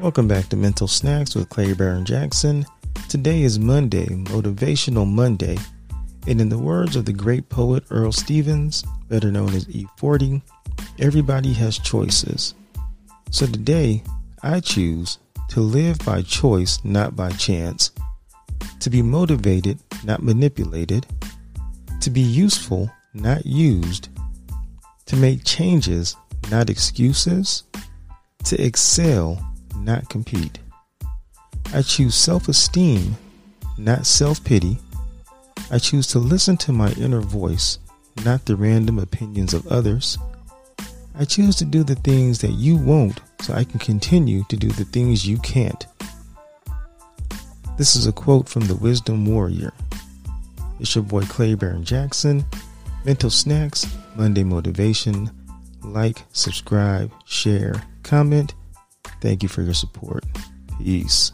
Welcome back to Mental Snacks with Clay Baron Jackson. Today is Monday, Motivational Monday, and in the words of the great poet Earl Stevens, better known as E40, everybody has choices. So today, I choose to live by choice, not by chance, to be motivated, not manipulated, to be useful, not used, to make changes, not excuses, to excel, not compete. I choose self esteem, not self pity. I choose to listen to my inner voice, not the random opinions of others. I choose to do the things that you won't so I can continue to do the things you can't. This is a quote from the Wisdom Warrior. It's your boy Clay Barron Jackson. Mental Snacks, Monday Motivation. Like, subscribe, share, comment. Thank you for your support. Peace.